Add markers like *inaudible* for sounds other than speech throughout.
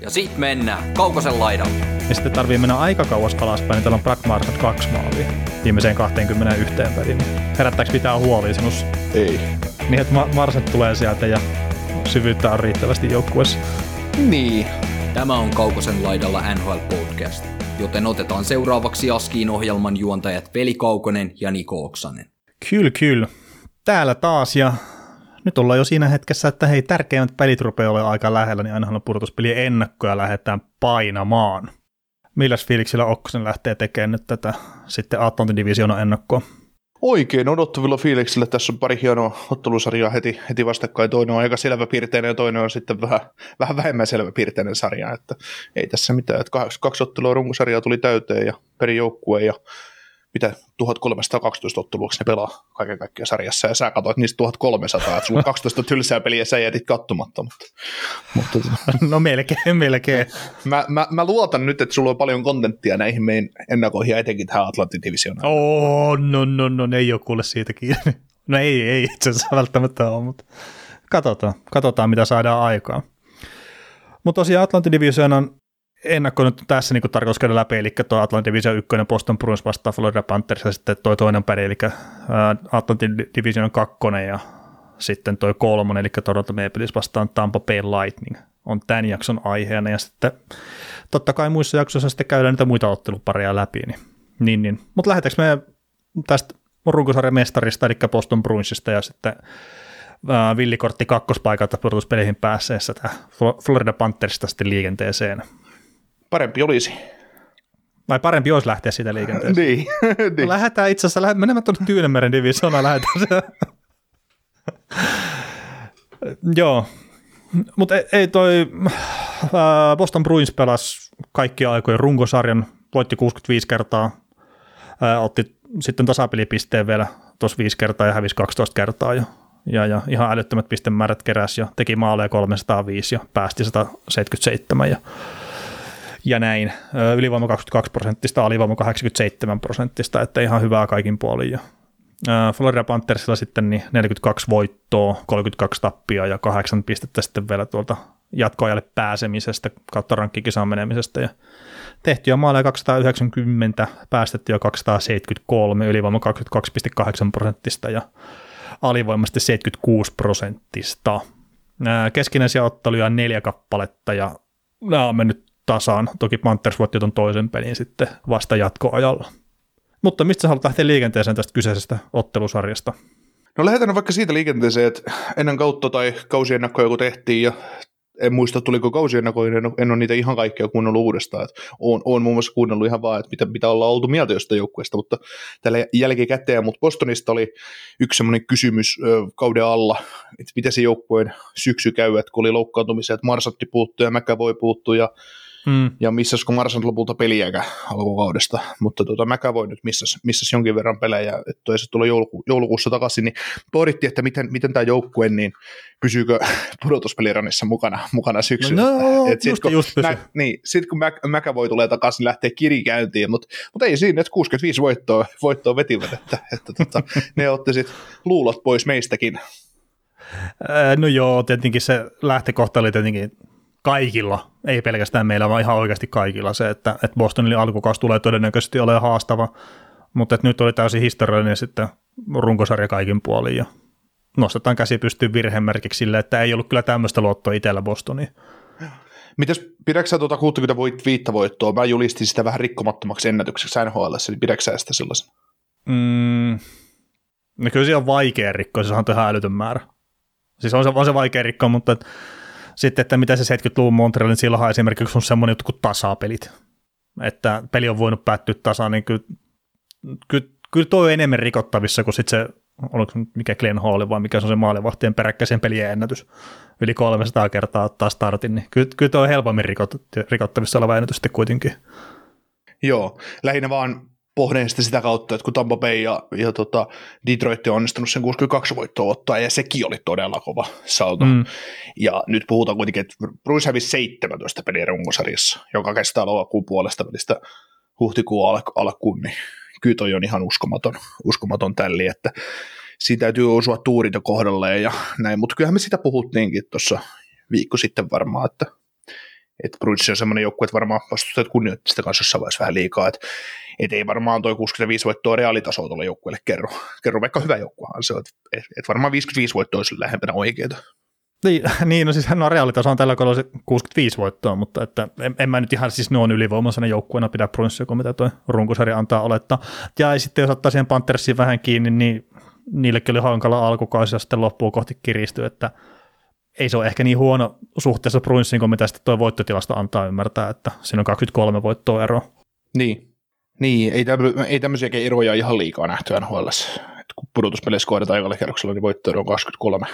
Ja sit mennään Kaukosen laidalle. Ja sitten tarvii mennä aika kauas alaspäin, niin täällä on Black Market kaksi maalia viimeiseen 21 peliin. Herättääkö pitää huolia sinussa? Ei. Niin, että Ma- Marset tulee sieltä ja syvyyttä on riittävästi joukkueessa. Niin. Tämä on Kaukosen laidalla NHL Podcast, joten otetaan seuraavaksi Askiin ohjelman juontajat Veli Kaukonen ja Niko Oksanen. Kyllä, kyllä. Täällä taas ja nyt ollaan jo siinä hetkessä, että hei, tärkeimmät pelit rupeaa olemaan aika lähellä, niin ainahan pudotuspelien ennakkoja lähdetään painamaan. Milläs fiiliksillä Okkosen lähtee tekemään nyt tätä sitten Atlantin divisioonan ennakkoa? Oikein odottavilla fiiliksillä. Tässä on pari hienoa ottelusarjaa heti, heti vastakkain. Toinen on aika selväpiirteinen ja toinen on sitten vähän, vähän vähemmän selväpiirteinen sarja. Että ei tässä mitään. Että kaksi, kaksi ottelua runkosarjaa tuli täyteen ja perijoukkue ja mitä 1312 otteluksi ne pelaa kaiken kaikkiaan sarjassa, ja sä katsoit niistä 1300, että sulla on 12 tylsää peliä, ja sä jätit katsomatta, mutta, mutta *laughs* No melkein, melkein. mä, mä, mä, luotan nyt, että sulla on paljon kontenttia näihin meidän ennakoihin, ja etenkin tähän Atlantin divisioonaan. Oh, no, no, no, ne ei ole kuule siitä kiinni. *laughs* No ei, ei itse asiassa välttämättä ole, mutta katsotaan, katsotaan mitä saadaan aikaan. Mutta tosiaan Atlantin divisioonan ennakko nyt tässä niin tarkoitus käydä läpi, eli tuo Atlantin Division 1 Boston Bruins vastaa Florida Panthers ja sitten tuo toinen peli, eli Atlantin Division 2 ja sitten tuo kolmonen, eli Toronto Maple Leafs vastaan Tampa Bay Lightning on tämän jakson aiheena ja sitten totta kai muissa jaksoissa sitten käydään niitä muita ottelupareja läpi, niin, niin, niin. mutta lähdetäänkö me tästä runkosarjan mestarista, eli Boston Bruinsista ja sitten villikortti kakkospaikalta pudotuspeleihin päässeessä tämä Florida Panthersista sitten liikenteeseen parempi olisi. Vai parempi olisi lähteä siitä liikenteestä? *laughs* niin. *laughs* niin. Lähdetään itse asiassa, menemään tuonne Tyynemeren divisioonaan, lähdetään se. *laughs* Joo, mutta ei, ei toi Boston Bruins pelasi kaikki aikojen runkosarjan, voitti 65 kertaa, otti sitten tasapelipisteen vielä tuossa 5 kertaa ja hävisi 12 kertaa jo. Ja, ja ihan älyttömät pistemäärät keräsi ja teki maaleja 305 ja päästi 177 ja ja näin. Ylivoima 22 prosenttista, alivoima 87 prosenttista, että ihan hyvää kaikin puolin. Ja Florida Panthersilla sitten niin 42 voittoa, 32 tappia ja 8 pistettä sitten vielä tuolta jatkoajalle pääsemisestä kautta rankkikisaan menemisestä. Ja tehtyjä maaleja 290, päästetty jo 273, ylivoima 22,8 prosenttista ja alivoimasti 76 prosenttista. Keskinäisiä otteluja neljä kappaletta ja nämä on mennyt tasaan. Toki Panthers voitti tuon toisen pelin sitten vasta jatkoajalla. Mutta mistä sä haluat lähteä liikenteeseen tästä kyseisestä ottelusarjasta? No lähdetään vaikka siitä liikenteeseen, että ennen kautta tai kausiennakkoja kun tehtiin ja en muista tuliko kausiennakoja, en, en ole niitä ihan kaikkia kuunnellut uudestaan. Että olen, olen muun muassa kuunnellut ihan vaan, että mitä, mitä ollaan oltu mieltä jostain joukkueesta, mutta tällä jälkikäteen, mutta Bostonista oli yksi semmoinen kysymys ö, kauden alla, että miten se joukkueen syksy käy, että kun oli loukkaantumisia, että Marsatti puuttuu ja Mäkä voi puuttua ja Mm. Ja missäs kun Marsan lopulta peliäkään alkukaudesta, mutta tota, mäkä voi nyt missäs, missäs jonkin verran pelejä, että se tulee jouluku, joulukuussa takaisin, niin pohdittiin, että miten, miten tämä joukkue, niin pysyykö *laughs* pudotuspeliranissa mukana, mukana syksyllä. No, no et sit, just, kun, just mä, niin, sitten kun Mäkä voi tulee takaisin, niin lähtee kirikäyntiin, mutta, mutta ei siinä, että 65 voittoa, voittoa vetivät, että, että tota, ne otti sitten luulot pois meistäkin. No joo, tietenkin se lähtökohta oli tietenkin kaikilla, ei pelkästään meillä, vaan ihan oikeasti kaikilla se, että, että Bostonin alkukausi tulee todennäköisesti olemaan haastava, mutta että nyt oli täysin historiallinen sitten runkosarja kaikin puolin ja nostetaan käsi pystyyn virhemerkiksi sille, että ei ollut kyllä tämmöistä luottoa itsellä Bostoniin. Mitäs, pidätkö sä tuota 65 voittoa? Mä julistin sitä vähän rikkomattomaksi ennätykseksi NHL, niin pidätkö sä sitä sellaisen? Mm, no kyllä se on vaikea rikkoa, se on ihan älytön määrä. Siis on se, on se vaikea rikkoa, mutta et, sitten, että mitä se 70-luvun Montrealin silloin esimerkiksi on semmoinen juttu kuin tasapelit. Että peli on voinut päättyä tasaan, niin kyllä, kyllä, kyllä toi on enemmän rikottavissa kuin sitten se, oliko mikä Glenn Hall vai mikä se on se maalivahtien peräkkäisen pelien ennätys. Yli 300 kertaa ottaa startin, niin kyllä, kyllä toi on helpommin rikottavissa oleva ennätys sitten kuitenkin. Joo, lähinnä vaan pohdin sitä, sitä kautta, että kun Tampa Bay ja, ja tota Detroit on onnistunut sen 62 voittoa ottaa, ja sekin oli todella kova salto. Mm. Ja nyt puhutaan kuitenkin, että Bruce hävisi 17 peliä runkosarjassa, joka kestää lokakuun puolesta välistä huhtikuun al- alkuun, niin kyllä toi on ihan uskomaton, uskomaton tälli, että siitä täytyy osua tuurit jo kohdalleen ja näin, mutta kyllähän me sitä puhuttiinkin tuossa viikko sitten varmaan, että että Bruins on semmoinen joukkue, että varmaan vastustajat kunnioitti sitä kanssa jossain vaiheessa vähän liikaa, että et ei varmaan toi 65 voittoa reaalitasoa tuolle joukkueelle kerro. Kerro vaikka hyvä joukkuehan se on, että et varmaan 55 voittoa olisi lähempänä oikeita. Niin, *laughs* niin, no siis no reaalitaso on tällä kaudella 65 voittoa, mutta että en, en mä nyt ihan siis noin ylivoimaisena joukkueena pidä Bruinsia kuin mitä tuo runkosarja antaa olettaa. Ja sitten jos ottaa siihen Panthersiin vähän kiinni, niin niillekin oli hankala alkukausi ja sitten loppuun kohti kiristyi, että ei se ole ehkä niin huono suhteessa Bruinsiin kuin mitä sitten tuo voittotilasta antaa ymmärtää, että siinä on 23 voittoa ero. Niin, niin ei, tämmö, ei tämmöisiäkin eroja ihan liikaa nähty NHL. kun pudotuspeleissä kohdataan ekalla kerroksella, niin voittoero on 23.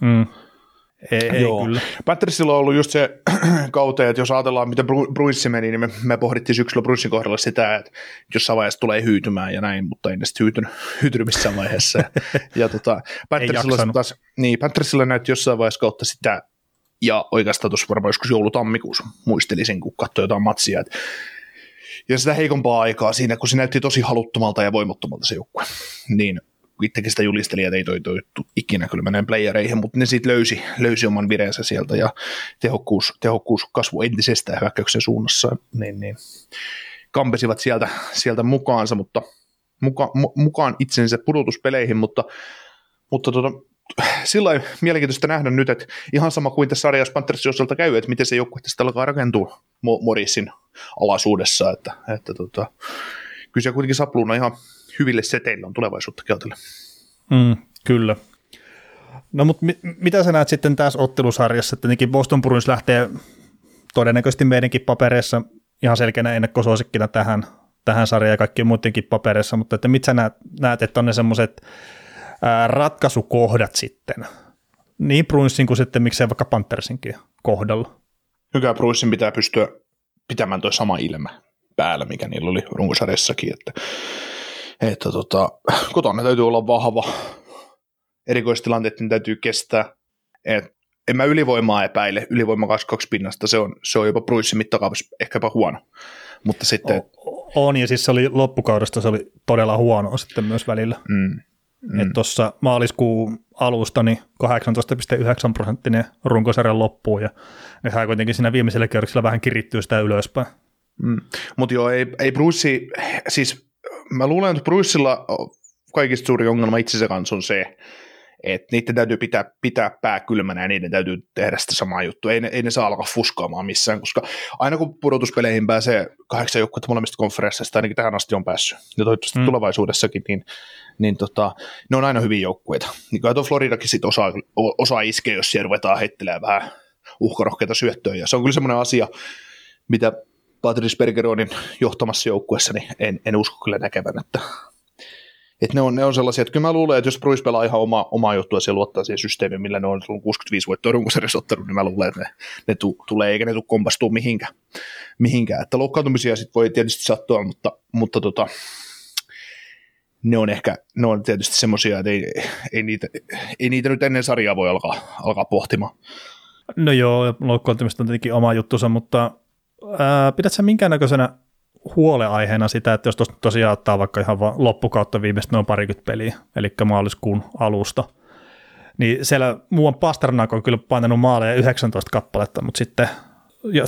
Mm. Ei, ei Joo. kyllä. Panthersilla on ollut just se *clears throat* kaute, että jos ajatellaan, miten Bruinssi meni, niin me, me pohdittiin syksyllä Bruinssin kohdalla sitä, että jossain vaiheessa tulee hyytymään ja näin, mutta ei ne sitten hyytynyt, *laughs* hyytynyt missään vaiheessa. ja tota, *laughs* Panthersilla, taas, niin, Panthersilla näytti jossain vaiheessa kautta sitä, ja oikeastaan tuossa varmaan joskus joulutammikuussa muistelisin, kun katsoi jotain matsia, että ja sitä heikompaa aikaa siinä, kun se näytti tosi haluttomalta ja voimattomalta se joukkue, niin itsekin sitä julisteli, että ei toi, toi ikinä kyllä menee playereihin, mutta ne sitten löysi, löysi oman vireensä sieltä ja tehokkuus, tehokkuus kasvu entisestään hyökkäyksen suunnassa, niin, niin kampesivat sieltä, sieltä mukaansa, mutta muka, mukaan itsensä pudotuspeleihin, mutta, mutta tota, sillä mielenkiintoista nähdä nyt, että ihan sama kuin tässä sarjassa Panthersin osalta käy, että miten se joukkue tästä alkaa rakentua Morisin alaisuudessa, että, että tota, kyllä se kuitenkin sapluuna ihan hyville seteillä on tulevaisuutta ajatellen. Mm, kyllä. No mutta mit, mitä sä näet sitten tässä ottelusarjassa, että tietenkin Boston Bruins lähtee todennäköisesti meidänkin papereissa ihan selkeänä ennakkosuosikkina tähän, tähän sarjaan ja kaikkien muidenkin papereissa, mutta että mitä sä näet, näet että on ne semmoiset ratkaisukohdat sitten, niin Bruinsin kuin sitten miksei vaikka Panthersinkin kohdalla? Hyvä Bruinsin pitää pystyä pitämään tuo sama ilme päällä, mikä niillä oli runkosarjassakin, että että tota, kotona täytyy olla vahva, erikoistilanteiden niin täytyy kestää, et en mä ylivoimaa epäile, ylivoima 22 pinnasta, se on, se on jopa Bruissin mittakaavassa ehkäpä huono, mutta sitten... O, on, ja siis se oli loppukaudesta se oli todella huono sitten myös välillä. Mm. Mm. Että tuossa maaliskuun alusta niin 18,9 prosenttinen runkosarjan loppuun ja ne kuitenkin siinä viimeisellä kierroksella vähän kirittyy sitä ylöspäin. Mm. Mutta joo, ei, ei Bruce, siis mä luulen, että Bruissilla kaikista suuri ongelma itsensä kanssa on se, että niiden täytyy pitää, pitää pää kylmänä ja niiden täytyy tehdä sitä samaa juttua. Ei ne, ei ne saa alkaa fuskaamaan missään, koska aina kun pudotuspeleihin pääsee kahdeksan joukkuetta molemmista konferensseista, ainakin tähän asti on päässyt, ja toivottavasti mm. tulevaisuudessakin, niin, niin tota, ne on aina hyviä joukkueita. Niin kuin Floridakin sit osaa, osaa iskeä, jos siellä ruvetaan heittelemään vähän uhkarohkeita syöttöjä, ja se on kyllä semmoinen asia, mitä Patrice Bergeronin johtamassa joukkueessa, niin en, en usko kyllä näkevän, että, että ne, on, ne on sellaisia, että kyllä mä luulen, että jos Bruce pelaa ihan oma, omaa juttua ja luottaa siihen systeemiin, millä ne on 65 voittoa runkosarjassa ottanut, niin mä luulen, että ne, ne tu, tulee eikä ne tule kompastua mihinkään. mihinkään. Että loukkaantumisia sitten voi tietysti sattua, mutta, mutta tota, ne on ehkä, ne on tietysti semmoisia, että ei, ei, niitä, ei niitä nyt ennen sarjaa voi alkaa, alkaa pohtimaan. No joo, loukkaantumista on tietenkin oma juttusa, mutta ää, pidätkö minkäännäköisenä huoleaiheena sitä, että jos tuosta tosiaan ottaa vaikka ihan vaan loppukautta viimeistä noin parikymmentä peliä, eli maaliskuun alusta, niin siellä muuan Pasternak on kyllä painanut maaleja 19 kappaletta, mutta sitten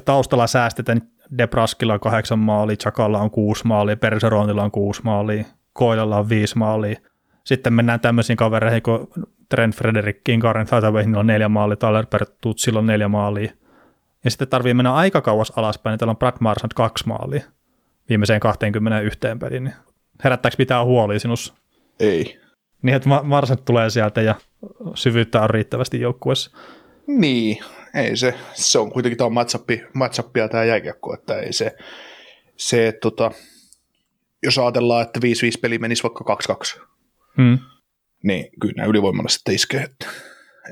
taustalla säästetään Debraskilla on kahdeksan maalia, Chakalla on kuusi maalia, Perseronilla on kuusi maalia, Koilalla on viisi maalia. Sitten mennään tämmöisiin kavereihin kuin Trent Frederickiin, Karen Hathawaylla on neljä maalia, Tyler Bertutsilla on neljä maalia, ja sitten tarvii mennä aika kauas alaspäin, niin täällä on Brad Marchand kaksi maalia viimeiseen 21 peliin. Niin herättääkö mitään huolia sinussa? Ei. Niin, että Marchand tulee sieltä ja syvyyttä on riittävästi joukkueessa. Niin, ei se, se on kuitenkin tämä matchappi, matchappia tämä jääkiekko, että ei se, se että tota, jos ajatellaan, että 5-5 peli menisi vaikka 2-2, hmm. niin kyllä nämä ylivoimalla sitten iskee, että,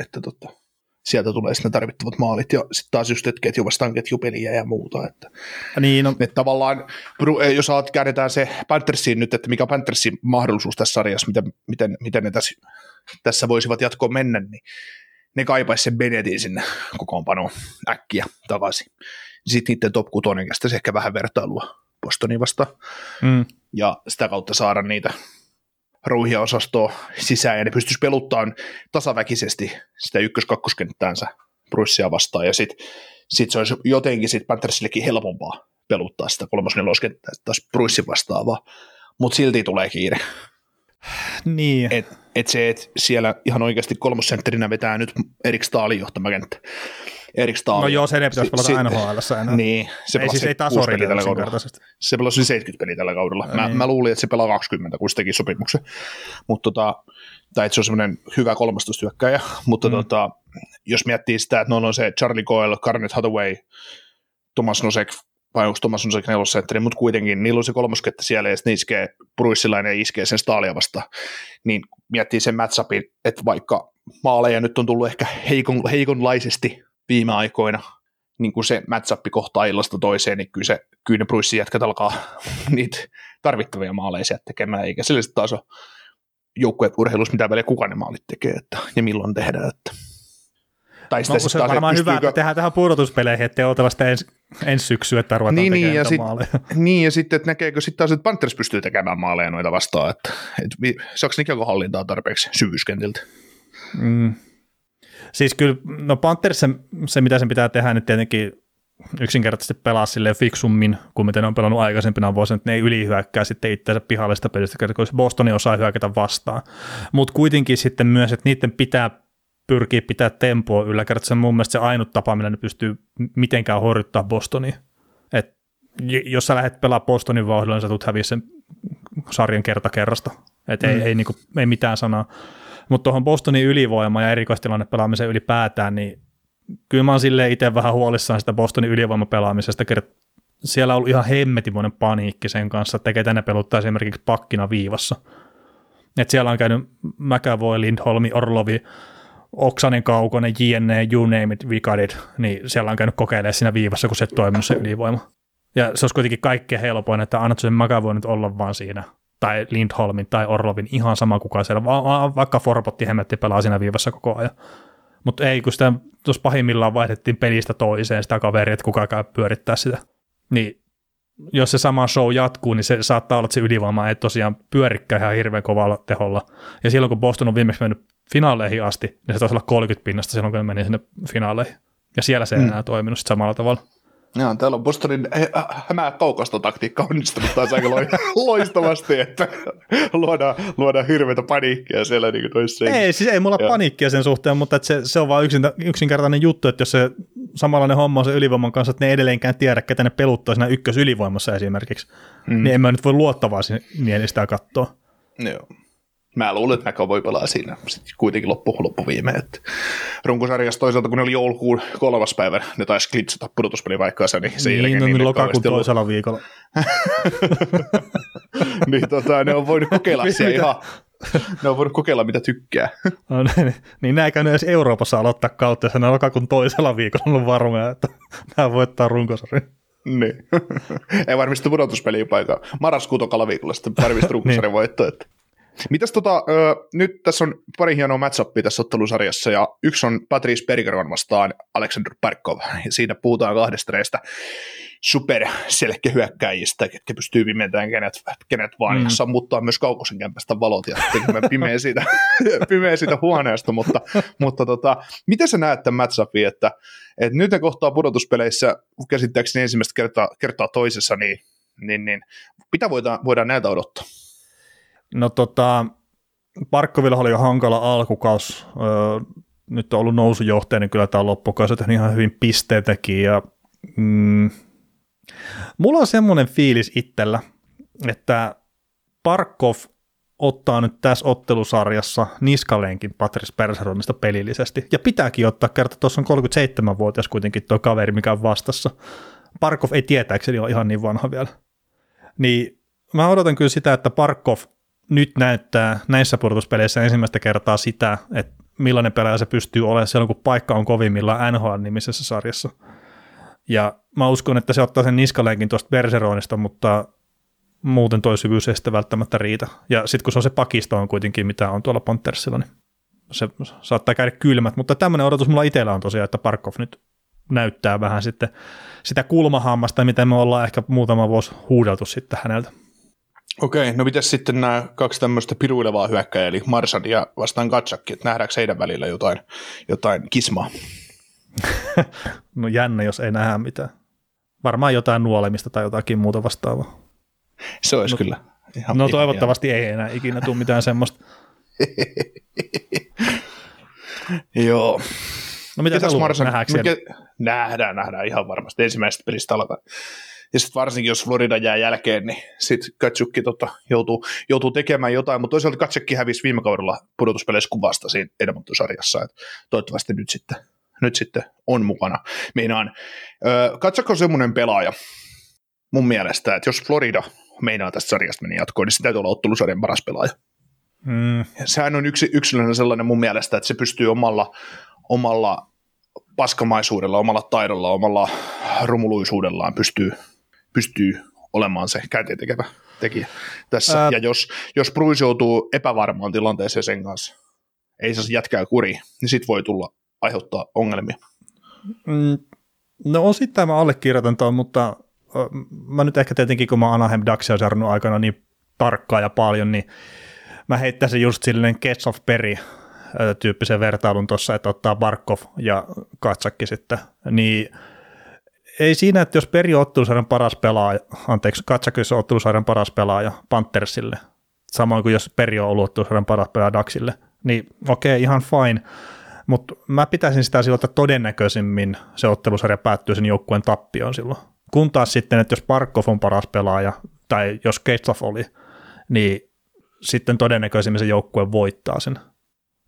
että tota, sieltä tulee sitten tarvittavat maalit, ja sitten taas just että ketju vastaan ketjupeliä ja muuta. Että, niin, no. että tavallaan, jos saat, käännetään se Panthersiin nyt, että mikä Panthersin mahdollisuus tässä sarjassa, miten, miten, miten ne tässä, tässä voisivat jatkoon mennä, niin ne kaipaisi sen Benetin sinne kokoonpanoon äkkiä takaisin. Sitten niiden top 6 kestäisi ehkä vähän vertailua Bostonin vasta. Mm. Ja sitä kautta saada niitä ruuhia osastoa sisään, ja ne pystyisi peluttamaan tasaväkisesti sitä ykkös-kakkoskenttäänsä Bruissia vastaan, ja sitten sit se olisi jotenkin sit Panthersillekin helpompaa peluttaa sitä kolmos neloskenttää taas Bruissin vastaavaa, mutta silti tulee kiire. *sighs* Niin. Et, et se, että siellä ihan oikeasti kolmosentterinä vetää nyt Erik Staalin johtama kenttä. Erik Stahl. No joo, sen ei pitäisi pelata si- NHL enää. Niin, se ei siis ei tasori tällä kaudella. Se pelasi 70 peliä tällä kaudella. Mä, niin. mä, luulin, että se pelaa 20, kun se teki sopimuksen. Mutta tota, tai että se on semmoinen hyvä kolmastostyökkäjä, mutta mm. tota, jos miettii sitä, että noilla on se Charlie Coyle, Garnet Hathaway, Thomas Nosek, vai onko Thomas Nosek nelosentteri, mutta kuitenkin niillä on se kolmoskettä siellä, ja sitten iskee Bruissilainen ja iskee sen Staalia vasta, niin miettii sen matchupin, että vaikka maaleja nyt on tullut ehkä heikon, heikonlaisesti viime aikoina, niin kuin se matchup kohtaa illasta toiseen, niin kyllä, se, kyllä ne Bruissin jätkät alkaa *laughs* niitä tarvittavia maaleja tekemään, eikä sille taas ole joukkueurheilussa mitä väliä kuka ne maalit tekee että, ja milloin tehdään. Että. Tai no, se on varmaan hyvä, että tehdään tähän pudotuspeleihin, ettei otella sitä ensi, ensi syksyä, että ruvetaan niin, tekemään niin, ja sit, maaleja. *laughs* Niin, ja sitten, että näkeekö sitten taas, että Panthers pystyy tekemään maaleja noita vastaan, että, että saako ne hallintaa tarpeeksi syvyyskentiltä? Mm. Siis kyllä, no Panthers se, se, mitä sen pitää tehdä, niin tietenkin yksinkertaisesti pelaa sille fiksummin kuin miten ne on pelannut aikaisempina vuosina, että ne ei ylihyökkää sitten itseänsä pihallista pelistä, koska Bostoni osaa hyökätä vastaan. Mutta kuitenkin sitten myös, että niiden pitää pyrkiä pitää tempoa yllä, kertaa se on mun mielestä se ainut tapa, millä ne pystyy mitenkään horjuttaa Bostonia. Et jos sä lähdet pelaamaan Bostonin vauhdilla, niin sä tulet häviä sen sarjan kerta kerrasta. Et mm. ei, ei, niinku, ei mitään sanaa. Mutta tuohon Bostonin ylivoima ja erikoistilanne pelaamisen ylipäätään, niin kyllä mä oon silleen itse vähän huolissaan sitä Bostonin ylivoimapelaamisesta, siellä on ollut ihan hemmetimoinen paniikki sen kanssa, että ketä ne peluttaa esimerkiksi pakkina viivassa. Et siellä on käynyt McAvoy, Lindholmi, Orlovi, Oksanen, Kaukonen, JNE, you name it, Vikadit, niin siellä on käynyt kokeilemaan siinä viivassa, kun se toiminut se ylivoima. Ja se olisi kuitenkin kaikkein helpoin, että annat sen McAvoy nyt olla vaan siinä tai Lindholmin tai Orlovin, ihan sama kuka siellä, vaikka Forbotti hemmetti pelaa siinä viivassa koko ajan. Mutta ei, kun sitä tuossa pahimmillaan vaihdettiin pelistä toiseen sitä kaveria, että kuka käy pyörittää sitä. Niin jos se sama show jatkuu, niin se saattaa olla, että se ylivoima ei tosiaan pyörikkä ihan hirveän kovalla teholla. Ja silloin, kun Boston on viimeksi mennyt finaaleihin asti, niin se taisi olla 30 pinnasta silloin, kun meni sinne finaaleihin. Ja siellä se ei mm. enää toiminut samalla tavalla. Joo, täällä on Bostonin hämää kaukasta taktiikka onnistunut taas aika *laughs* loistavasti, että luodaan, luodaan hirveätä paniikkia siellä niin kuin Ei, siis ei mulla ja. paniikkia sen suhteen, mutta että se, se on vaan yksin, yksinkertainen juttu, että jos se samanlainen homma on se ylivoiman kanssa, että ne edelleenkään tiedä, ketä ne peluttaa siinä ykkös ylivoimassa esimerkiksi, mm. niin en mä nyt voi luottavaa sitä katsoa. Joo mä luulen, että Mäkö voi pelaa siinä sitten kuitenkin loppu, loppu viime. Että runkosarjassa toisaalta, kun ne oli joulukuun kolmas päivä, ne taisi klitsata pudotuspelivaikkaansa, niin se niin, no, niin lokakuun toisella viikolla. *laughs* niin tota, ne on voinut kokeilla siellä ihan, ne on voinut kokeilla, mitä tykkää. no, niin, niin näinkään edes Euroopassa aloittaa kautta, ja lokakuun toisella viikolla on varmaa, että nämä voittaa runkosarjan. Niin. *laughs* Ei varmasti pudotuspeliin paikkaa. Marraskuun tokalla viikolla sitten varmasti *laughs* runkosarjan niin. voitto. Että. Mitäs tota, ö, nyt tässä on pari hienoa matchappia tässä ottelusarjassa, ja yksi on Patrice Bergeron vastaan Alexander Parkov. Ja *laughs* siinä puhutaan kahdesta reistä superselkkähyökkäjistä, ketkä pystyy pimentämään kenet, kenet vaan, mm. ja sammuttaa myös kaukosen kämpästä valot ja tekemään pimeä siitä, *laughs* pimeä siitä huoneesta, mutta, mutta tota, miten sä näet tämän matchupin, että, että nyt ne kohtaa pudotuspeleissä käsittääkseni ensimmäistä kertaa, kertaa toisessa, niin, niin, niin mitä voidaan, voidaan näitä odottaa? No tota, Parkkovilla oli jo hankala alkukaus. Öö, nyt on ollut nousujohtaja, niin kyllä tämä loppukausi on ihan hyvin pisteitäkin. Ja, mm, mulla on semmoinen fiilis itsellä, että Parkov ottaa nyt tässä ottelusarjassa niskalenkin Patrice Perseronista pelillisesti. Ja pitääkin ottaa, kerta tuossa on 37-vuotias kuitenkin tuo kaveri, mikä on vastassa. Parkov ei tietääkseni ole ihan niin vanha vielä. Niin mä odotan kyllä sitä, että Parkov nyt näyttää näissä pudotuspeleissä ensimmäistä kertaa sitä, että millainen pelaaja se pystyy olemaan silloin, kun paikka on kovimmillaan NHL-nimisessä sarjassa. Ja mä uskon, että se ottaa sen niskaleenkin tuosta Bergeronista, mutta muuten toi syvyys ei sitten välttämättä riitä. Ja sitten kun se on se pakisto on kuitenkin, mitä on tuolla Panthersilla, niin se saattaa käydä kylmät. Mutta tämmöinen odotus mulla itsellä on tosiaan, että Parkov nyt näyttää vähän sitten sitä kulmahammasta, mitä me ollaan ehkä muutama vuosi huudeltu sitten häneltä. Okei, no mitäs sitten nämä kaksi tämmöistä piruilevaa hyökkäjää, eli Marsan ja vastaan Katsakki, että nähdäänkö heidän välillä jotain, jotain kismaa? *laughs* no jännä, jos ei nähdä mitään. Varmaan jotain nuolemista tai jotakin muuta vastaavaa. Se olisi no, kyllä. Ihan, no toivottavasti ihan. ei enää ikinä tule mitään semmoista. *laughs* Joo. No mitä sä Marsan, Nähdään, nähdään ihan varmasti. Ensimmäisestä pelistä aloitan. Ja sitten varsinkin, jos Florida jää jälkeen, niin sitten Katsukki tota, joutuu, joutuu, tekemään jotain, mutta toisaalta Katsekki hävisi viime kaudella pudotuspeleissä kuvasta siinä Edmonton-sarjassa, että toivottavasti nyt sitten, nyt sitten on mukana. Meinaan, Katsak on semmoinen pelaaja, mun mielestä, että jos Florida meinaa tästä sarjasta meni jatkoon, niin se täytyy olla ottelusarjan paras pelaaja. Mm. Sehän on yksi, yksilöinen sellainen mun mielestä, että se pystyy omalla, omalla paskamaisuudella, omalla taidolla, omalla rumuluisuudellaan pystyy, pystyy olemaan se käänteen tekevä tekijä tässä. Ää... Ja jos, jos Bruce joutuu epävarmaan tilanteeseen sen kanssa, ei saa jätkää kuri, niin sit voi tulla aiheuttaa ongelmia. Mm, no osittain mä allekirjoitan tuon, mutta mä nyt ehkä tietenkin, kun mä Anaheim Ducksia seurannut aikana niin tarkkaan ja paljon, niin mä heittäisin just silleen Ketsoff Peri tyyppisen vertailun tuossa, että ottaa Barkov ja Katsakki sitten, niin ei siinä, että jos Peri on paras pelaaja, anteeksi, Katsakki on paras pelaaja Panthersille, samoin kuin jos Peri on ollut paras pelaaja Daxille, niin okei, okay, ihan fine, mutta mä pitäisin sitä silloin, että todennäköisimmin se ottelusarja päättyy sen joukkueen tappioon silloin. Kun taas sitten, että jos Parkov on paras pelaaja, tai jos Keitsoff oli, niin sitten todennäköisimmin se joukkue voittaa sen.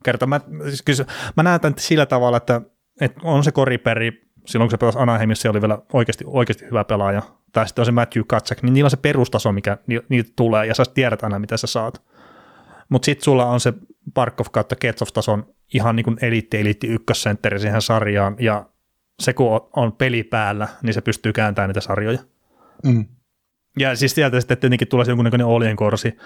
Kerta mä, siis mä näen tämän sillä tavalla, että, että on se koriperi, silloin kun se pelasi Anaheimissa, se oli vielä oikeasti, oikeasti hyvä pelaaja, tai sitten on se Matthew Katsek, niin niillä on se perustaso, mikä niitä tulee, ja sä tiedät aina, mitä sä saat. Mutta sitten sulla on se Parkov kautta Ketsoff-tason ihan niin kuin eliitti, eliitti ykkössentteri siihen sarjaan, ja se kun on peli päällä, niin se pystyy kääntämään niitä sarjoja. Mm. Ja siis sieltä sitten tietenkin tulee jonkunnäköinen olien korsi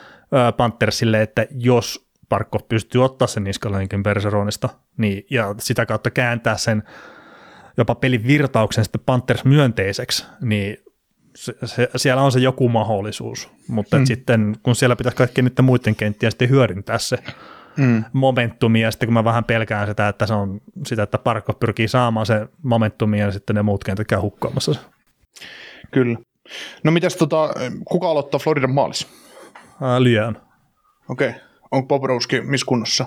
Panthersille, että jos Parkko pystyy ottaa sen niskalenkin Perseronista, niin, ja sitä kautta kääntää sen jopa pelin virtauksen sitten Panthers myönteiseksi, niin se, se, siellä on se joku mahdollisuus, mutta mm. sitten kun siellä pitäisi kaikkien niiden muiden kenttiä sitten hyödyntää se mm. momentumia, ja sitten kun mä vähän pelkään sitä, että se on sitä, että Parkko pyrkii saamaan se momentumia, ja sitten ne muut kentät käy hukkaamassa se. Kyllä. No mitäs tota, kuka aloittaa Floridan maalissa? Lyön. Okei. Okay. Onko Bobrovski missä kunnossa?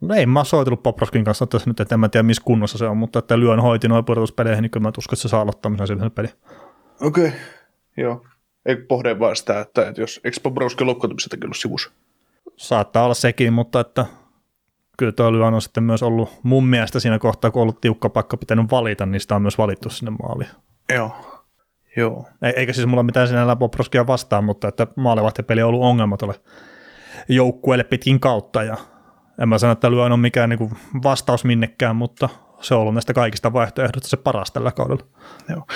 No ei mä soitellut Bobrovskin kanssa tässä nyt, että en mä tiedä missä kunnossa se on, mutta että lyön hoiti noin pudotuspeleihin, niin kyllä mä uskon, että se saa aloittamisen sillä peli. Okei, okay. joo. Eikö pohde vaan sitä, että, että jos, eikö Bobrovski loukkaantumiseltakin ollut sivussa? Saattaa olla sekin, mutta että kyllä tuo Lyon on sitten myös ollut mun mielestä siinä kohtaa, kun on ollut tiukka pakka pitänyt valita, niin sitä on myös valittu sinne maaliin. Joo. Joo. Eikä siis mulla mitään sinällään Bobrovskia vastaan, mutta että maalivahtipeli on ollut ongelma tuolle joukkueelle pitkin kautta ja en mä sano, että Lyon on mikään niin vastaus minnekään, mutta se on ollut näistä kaikista vaihtoehdoista se paras tällä kaudella. Joo.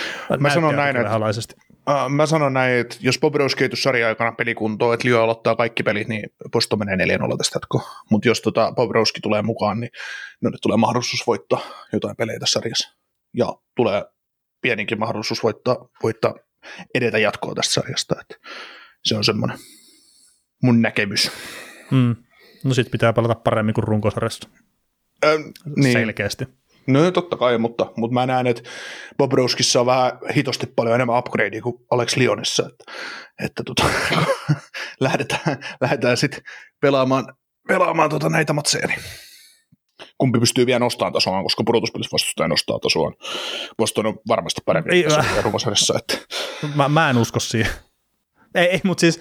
Mä sanon näin, että, uh, mä sanon näin, että jos Bobrovski ei sarjan aikana pelikuntoon, että Lyon aloittaa kaikki pelit, niin posto menee 4-0 tästä Mutta jos tota Bobrovski tulee mukaan, niin no, tulee mahdollisuus voittaa jotain pelejä tässä sarjassa. Ja tulee pieninkin mahdollisuus voittaa, voittaa edetä jatkoa tästä sarjasta. Että se on semmoinen mun näkemys. Mm. No sit pitää pelata paremmin kuin runkosarjassa. Niin. Selkeästi. No totta kai, mutta, mutta mä näen, että Bobrovskissa on vähän hitosti paljon enemmän upgradea kuin Alex Lionissa, että, että tota, *laughs* lähdetään, lähdetään sitten pelaamaan, pelaamaan tota näitä matseja, niin kumpi pystyy vielä nostamaan tasoaan, koska pudotuspelissä vastustaja nostaa tasoaan. Boston on varmasti parempi ei, runkosarjassa. Että. Mä, mä en usko siihen. Ei, ei mutta siis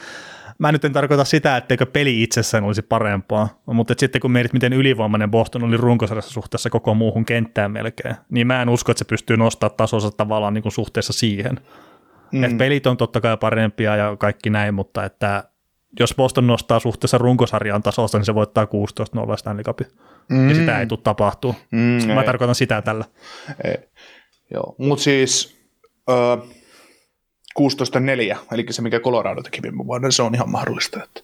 mä nyt en tarkoita sitä, etteikö peli itsessään olisi parempaa, mutta sitten kun mietit, miten ylivoimainen Boston oli runkosarjassa suhteessa koko muuhun kenttään melkein, niin mä en usko, että se pystyy nostamaan tasonsa tavallaan niin kuin suhteessa siihen. Mm. Et pelit on totta kai parempia ja kaikki näin, mutta että jos Boston nostaa suhteessa runkosarjan tasosta, niin se voittaa 16-0 Stanley Cupin. mm. ja sitä ei tule tapahtuu. Mm, Mä ei. tarkoitan sitä tällä. Ei. Joo, mutta siis ö, 16.4, eli se mikä Colorado teki viime vuonna, se on ihan mahdollista. Että,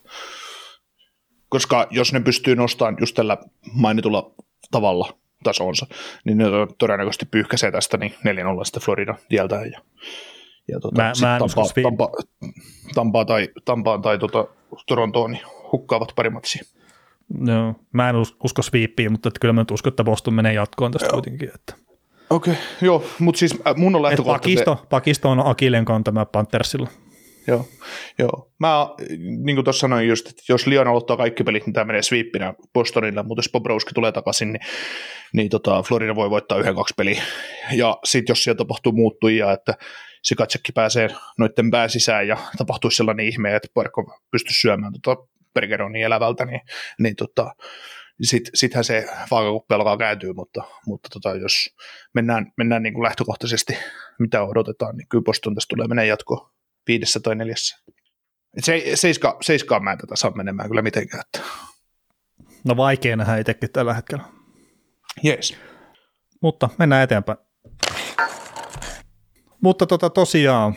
koska jos ne pystyy nostamaan just tällä mainitulla tavalla tasonsa, niin ne todennäköisesti pyyhkäisee tästä niin 4-0 sitten Florida tieltä ja, ja tota, mä, mä Tampa, Tampa, Tampa, tai, Tampaan tai tota, Torontoon niin hukkaavat pari matsia. No, mä en usko sweepiin, mutta että kyllä mä nyt uskon, että Boston menee jatkoon tästä Joo. kuitenkin. Että. Okei, okay, joo, mutta siis äh, mun on lähtökohta... Pakisto, se... Pakisto on Akilen kantama Panthersilla. Joo, joo. Mä niin kuin tuossa sanoin just, että jos Lyon aloittaa kaikki pelit, niin tämä menee sweepinä Bostonilla, mutta jos Bobrovski tulee takaisin, niin, niin tota, Florida voi voittaa yhden kaksi peliä. Ja sitten jos siellä tapahtuu muuttujia, että Sikatsekki pääsee noiden pää sisään ja tapahtuu sellainen ihme, että Parkko pystyy syömään tota Bergeronin elävältä, niin, niin tota, sit, sittenhän se vaakakuppi alkaa kääntyä, mutta, mutta tota, jos mennään, mennään niin kuin lähtökohtaisesti, mitä odotetaan, niin kyllä Boston tästä tulee menee jatko viidessä tai neljässä. Et se, seiska, seiskaan mä en tätä saa menemään kyllä mitenkään. Että. No vaikea nähdä itsekin tällä hetkellä. Jees. Mutta mennään eteenpäin. Mutta tota, tosiaan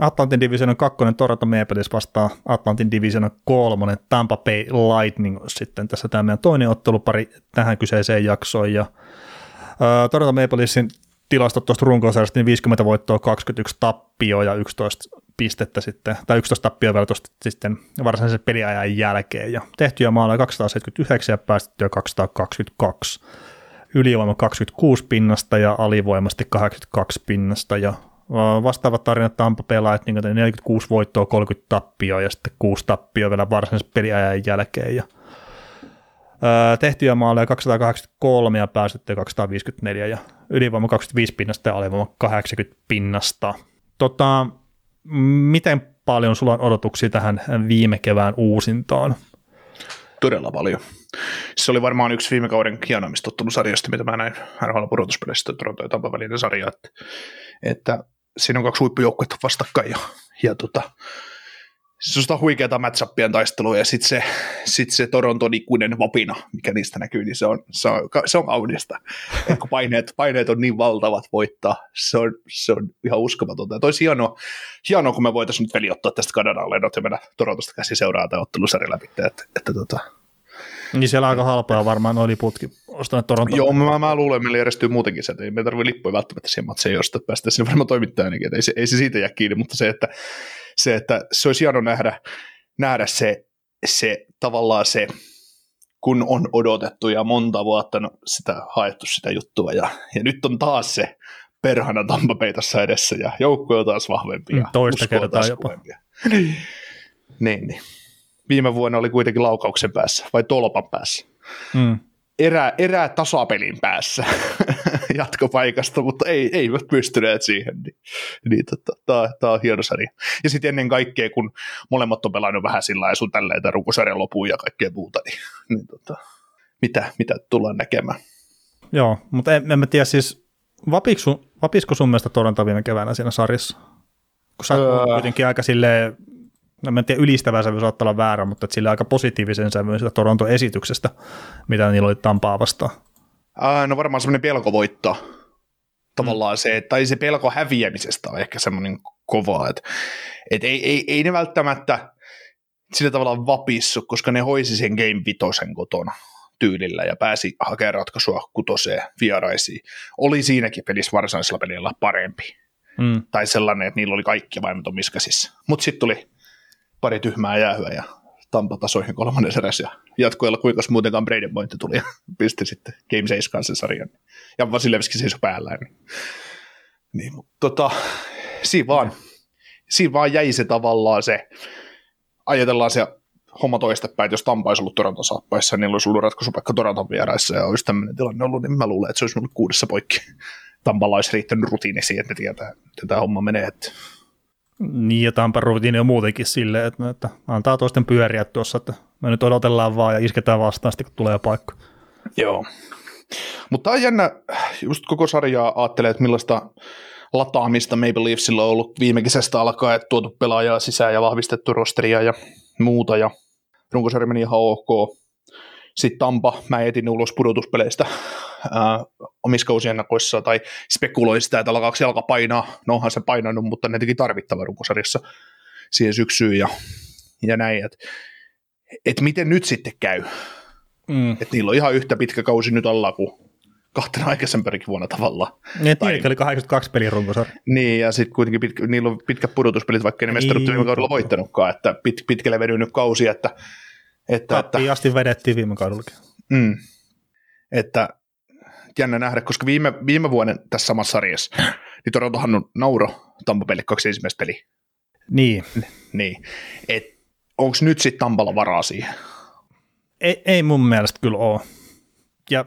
Atlantin Division 2 Toronto Maple Leafs vastaa Atlantin Division 3 Tampa Bay Lightning sitten. Tässä tämä meidän toinen ottelupari tähän kyseiseen jaksoon. Ja ää, Toronto Maple Leafsin tilastot tuosta runkosarjasta, niin 50 voittoa, 21 tappio ja 11 pistettä sitten, tai 11 tappioa vielä tuosta sitten varsinaisen peliajan jälkeen, ja tehtyjä maaleja 279 ja päästettyä 222, ylivoima 26 pinnasta ja alivoimasti 82 pinnasta, ja vastaavat tarinat Tampa pelaat niin 46 voittoa, 30 tappioa ja sitten 6 tappioa vielä varsinaisen peliajan jälkeen. Ja, tehtyjä maaleja 283 ja päästettyä 254 ja ylivoima 25 pinnasta ja alivoima 80 pinnasta. Tota, miten paljon sulla on odotuksia tähän viime kevään uusintaan? Todella paljon. Se oli varmaan yksi viime kauden hienoimmista ottelusarjasta, mitä mä näin NHL pudotuspeleissä, Toronto ja Tampa välinen sarja, että, että siinä on kaksi huippujoukkuetta vastakkain ja, ja tota, se on huikeata matchappien taistelua ja sitten se, sit se Toronton ikuinen vapina, mikä niistä näkyy, niin se on, se on, se on kaunista. *laughs* Et kun paineet, paineet on niin valtavat voittaa, se on, se on ihan uskomatonta. Ja toisi hienoa, hienoa, kun me voitaisiin nyt veli ottaa tästä Kanadan lennot ja mennä Torontosta käsi seuraa tämä ottelusarja läpi. Että, että, tota, niin siellä aika halpaa varmaan oli putki ostaneet Torontoon. Joo, mä, mä luulen, että meillä järjestyy muutenkin se, että ei me tarvitse lippuja välttämättä siihen matseen, josta päästä sinne varmaan toimittajanakin, että ei se, ei se siitä jää kiinni, mutta se, että se, että se olisi hieno nähdä, nähdä se, se tavallaan se, kun on odotettu ja monta vuotta no, sitä haettu sitä juttua ja, ja nyt on taas se perhana Tampapeitassa edessä ja joukko on taas vahvempi. Mm, toista kertaa jopa. niin, niin viime vuonna oli kuitenkin laukauksen päässä, vai tolpan päässä. Mm. Erää, erää tasapelin päässä *laughs* jatkopaikasta, mutta ei, eivät pystyneet siihen. Niin, niin tota, tämä on hieno sarja. Ja sitten ennen kaikkea, kun molemmat on pelannut vähän sillä ja sun tälleen, että rukosarjan lopuun ja kaikkea muuta, niin, niin tota, mitä, mitä tullaan näkemään. Joo, mutta en, en mä tiedä siis, vapisko, vapisko sun mielestä Toronto viime keväänä siinä sarjassa? Kun sä öö... kuitenkin aika silleen no en tiedä ylistävä sävy saattaa olla väärä, mutta sillä aika positiivisen sävyyn sitä Toronton esityksestä, mitä niillä oli Tampaa vastaan. Ää, no varmaan semmoinen pelkovoitto. Tavallaan se, tai se pelko häviämisestä on ehkä semmoinen kova, että et ei, ei, ei, ne välttämättä sillä tavalla vapissu, koska ne hoisi sen game vitosen kotona tyylillä ja pääsi hakemaan ratkaisua kutoseen vieraisiin. Oli siinäkin pelissä varsinaisella pelillä parempi. Mm. Tai sellainen, että niillä oli kaikki vaimet on miskasissa. Mutta sitten tuli pari tyhmää jäähyä ja Tampa tasoihin kolmannen eräs ja jatkoilla kuinka muutenkaan Braden Pointti tuli ja pisti sitten Game 7 sen sarjan. Ja Vasilevski seisoi päällä. Niin, niin tota, siinä vaan, siinä vaan jäi se tavallaan se, ajatellaan se homma toistepäin, että jos Tampa olisi ollut Toronton saappaissa, niin olisi ollut ratkaisupaikka Toronton vieraissa ja olisi tämmöinen tilanne ollut, niin mä luulen, että se olisi ollut kuudessa poikki. Tampalla olisi riittänyt rutiini siihen, että ne tietää, että tämä homma menee. Että niin, ja Tampa rutiini on muutenkin silleen, että, että antaa toisten pyöriä tuossa, että me nyt odotellaan vaan ja isketään vastaan sitten, kun tulee paikka. Joo. Mutta on jännä, just koko sarjaa ajattelee, että millaista lataamista Maple Leafsilla on ollut viime kesästä alkaen, että tuotu pelaajaa sisään ja vahvistettu rosteria ja muuta, ja runkosarja meni ihan ok. sitten Tampa, mä etin ulos pudotuspeleistä ää, omissa kausiennakoissa tai spekuloi sitä, että alkaako jalka painaa. No onhan se painanut, mutta ne teki tarvittava runkosarjassa siihen syksyyn ja, ja näin. Että et miten nyt sitten käy? Mm. Että niillä on ihan yhtä pitkä kausi nyt alla kuin kahtena aikaisempanakin vuonna tavallaan. Niin, Tai- oli 82 pelin runkosarja. Niin, ja sitten kuitenkin pitkä, niillä on pitkät pudotuspelit, vaikka ne Niin. mestaruutta viime kaudella voittanutkaan, että pit, pitkälle vedynyt kausi, että, että, että, Tappiin asti vedettiin viime kaudellakin. mm, että jännä nähdä, koska viime, viime vuoden tässä samassa sarjassa, niin Torontohan on nauro Tampa peli kaksi ensimmäistä peliä. Niin. Niin, et onko nyt sitten Tampalla varaa siihen? Ei, ei mun mielestä kyllä ole. Ja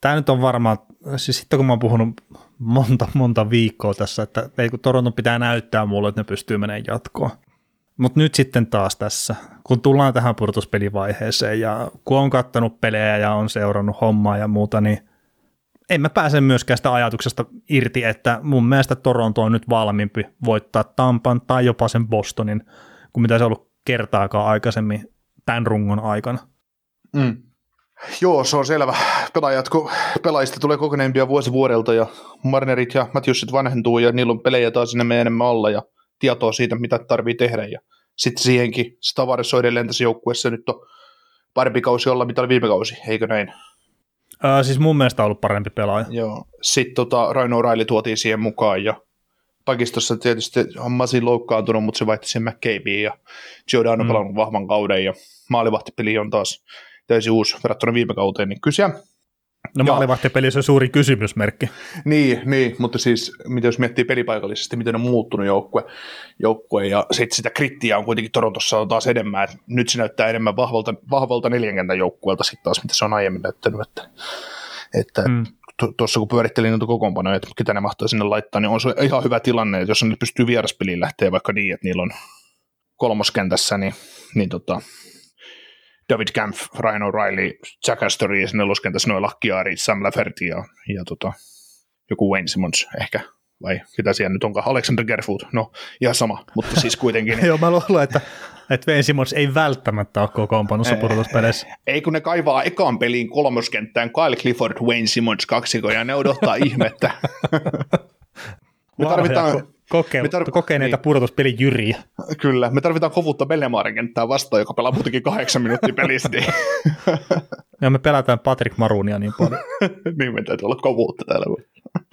tämä nyt on varmaan, siis sitten kun mä oon puhunut monta, monta viikkoa tässä, että ei kun Toronto pitää näyttää mulle, että ne pystyy menemään jatkoon. Mutta nyt sitten taas tässä, kun tullaan tähän purtuspelivaiheeseen ja kun on kattanut pelejä ja on seurannut hommaa ja muuta, niin en mä pääse myöskään sitä ajatuksesta irti, että mun mielestä Toronto on nyt valmiimpi voittaa Tampan tai jopa sen Bostonin, kuin mitä se on ollut kertaakaan aikaisemmin tämän rungon aikana. Mm. Joo, se on selvä. Pelaajat, kun pelaajista tulee kokeneempia vuosi vuodelta ja Marnerit ja Matthewsit vanhentuu ja niillä on pelejä taas sinne enemmän alla ja tietoa siitä, mitä tarvii tehdä. Ja sitten siihenkin se Tavares on edelleen tässä joukkueessa nyt on parempi kausi olla, mitä oli viime kausi, eikö näin? Ää, siis mun mielestä on ollut parempi pelaaja. Joo. Sitten tota, Raino O'Reilly tuotiin siihen mukaan ja pakistossa tietysti on Masin loukkaantunut, mutta se vaihti sen McCabein ja Jordan on Mm. pelannut vahvan kauden ja maalivahtipeli on taas täysin uusi verrattuna viime kauteen, niin kyse No maalivahtipelissä on suuri kysymysmerkki. Niin, niin, mutta siis mitä jos miettii pelipaikallisesti, miten on muuttunut joukkue, joukkue ja sitten sitä krittiä on kuitenkin Torontossa on taas enemmän, että nyt se näyttää enemmän vahvalta, vahvalta neljänkentän joukkueelta sitten taas, mitä se on aiemmin näyttänyt, että, että Mm. tu- tuossa kun pyörittelin noita kokoonpanoja, että ketä ne mahtaa sinne laittaa, niin on se ihan hyvä tilanne, että jos ne pystyy vieraspeliin lähteä vaikka niin, että niillä on kolmoskentässä, niin, niin tota, David Camp, Ryan O'Reilly, Jack Astor ja neloskentässä noin Lakkiari, Sam Lafferty ja, ja tota, joku Wayne Simmons ehkä, vai ketä siellä nyt onkaan, Alexander Gerfoot, no ihan sama, mutta siis kuitenkin, *laughs* Joo, mä luulen, että, että Wayne Simmons ei välttämättä ole kokoonpanossa pudotuspeleissä. ei kun ne kaivaa ekaan peliin kolmoskenttään. Kyle Clifford, Wayne Simmons kaksiko ja ne odottaa ihmettä. *laughs* me tarvitaan, koke- me tarv- kokeneita niin. pudotuspelin jyriä. Kyllä, me tarvitaan kovuutta Bellemaaren kenttää vastaan, joka pelaa muutenkin kahdeksan minuuttia pelistä. niin- *laughs* Ja me pelataan Patrick Marunia niin paljon. *laughs* niin me täytyy olla kovuutta täällä.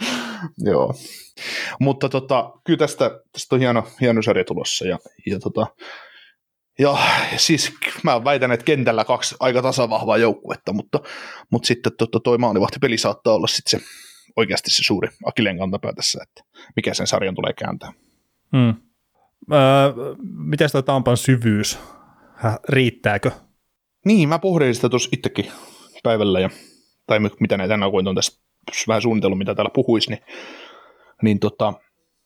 *laughs* Joo. Mutta tota, kyllä tästä, tästä on hieno, hieno sarja tulossa. Ja, ja, tota, ja siis mä väitän, että kentällä kaksi aika tasavahvaa joukkuetta, mutta, mutta sitten tota, toi maalivahtipeli saattaa olla sitten se oikeasti se suuri akileen kantapää tässä, että mikä sen sarjan tulee kääntää. Mm. Öö, miten toi Tampan syvyys? Häh, riittääkö? Niin, mä pohdin sitä tuossa itsekin päivällä, ja, tai mitä näitä ennakointi on tässä vähän suunnitellut, mitä täällä puhuisi, niin, niin tota,